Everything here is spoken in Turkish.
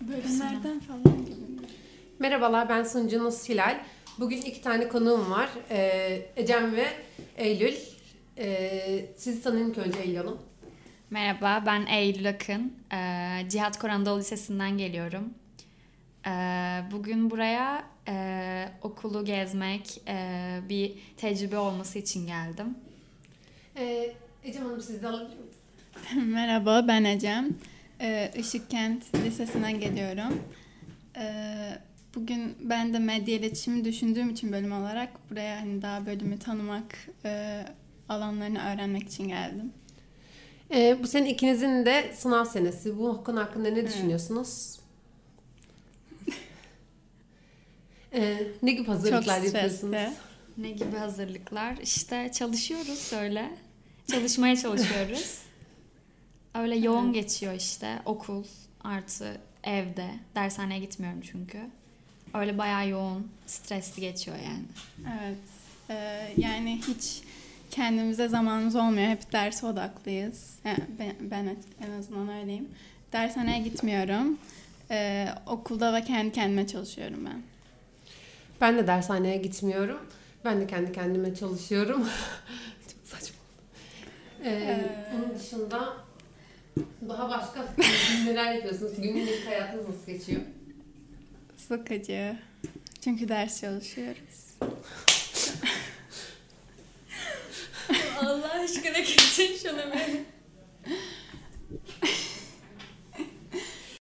Bölümlerden falan gibi. Merhabalar ben sunucunuz Hilal. Bugün iki tane konuğum var. Ee, Ecem ve Eylül. Ee, sizi tanıyın ilk önce Eylül Hanım. Merhaba, ben Eylül Akın. Ee, Cihat Koran Anadolu Lisesi'nden geliyorum. Ee, bugün buraya e, okulu gezmek, e, bir tecrübe olması için geldim. Ee, Ecem Hanım siz de alabilir misiniz? Merhaba ben Ecem. Ee, Işıkkent Lisesi'nden geliyorum. Ee, bugün ben de medya iletişimi düşündüğüm için bölüm olarak buraya hani daha bölümü tanımak, e, alanlarını öğrenmek için geldim. Ee, bu sene ikinizin de sınav senesi. Bu konu hakkında ne düşünüyorsunuz? Ee, ne gibi hazırlıklar Çok yapıyorsunuz? stresli. Ne gibi hazırlıklar? İşte çalışıyoruz öyle. Çalışmaya çalışıyoruz. Öyle yoğun Evet. geçiyor işte okul artı evde. Dershaneye gitmiyorum çünkü. Öyle bayağı yoğun, stresli geçiyor yani. Evet. Ee, yani hiç kendimize zamanımız olmuyor. Hep ders odaklıyız. Yani ben, ben en azından öyleyim. Dershaneye gitmiyorum. Ee, okulda ve kendi kendime çalışıyorum ben. Ben de dershaneye gitmiyorum. Ben de kendi kendime çalışıyorum. Çok saçma. Ee, Ee, Onun dışında daha başka neler yapıyorsunuz? Günlük hayatınız nasıl geçiyor? Sıkıcı. Çünkü ders çalışıyoruz. Allah aşkına kesin şunu be.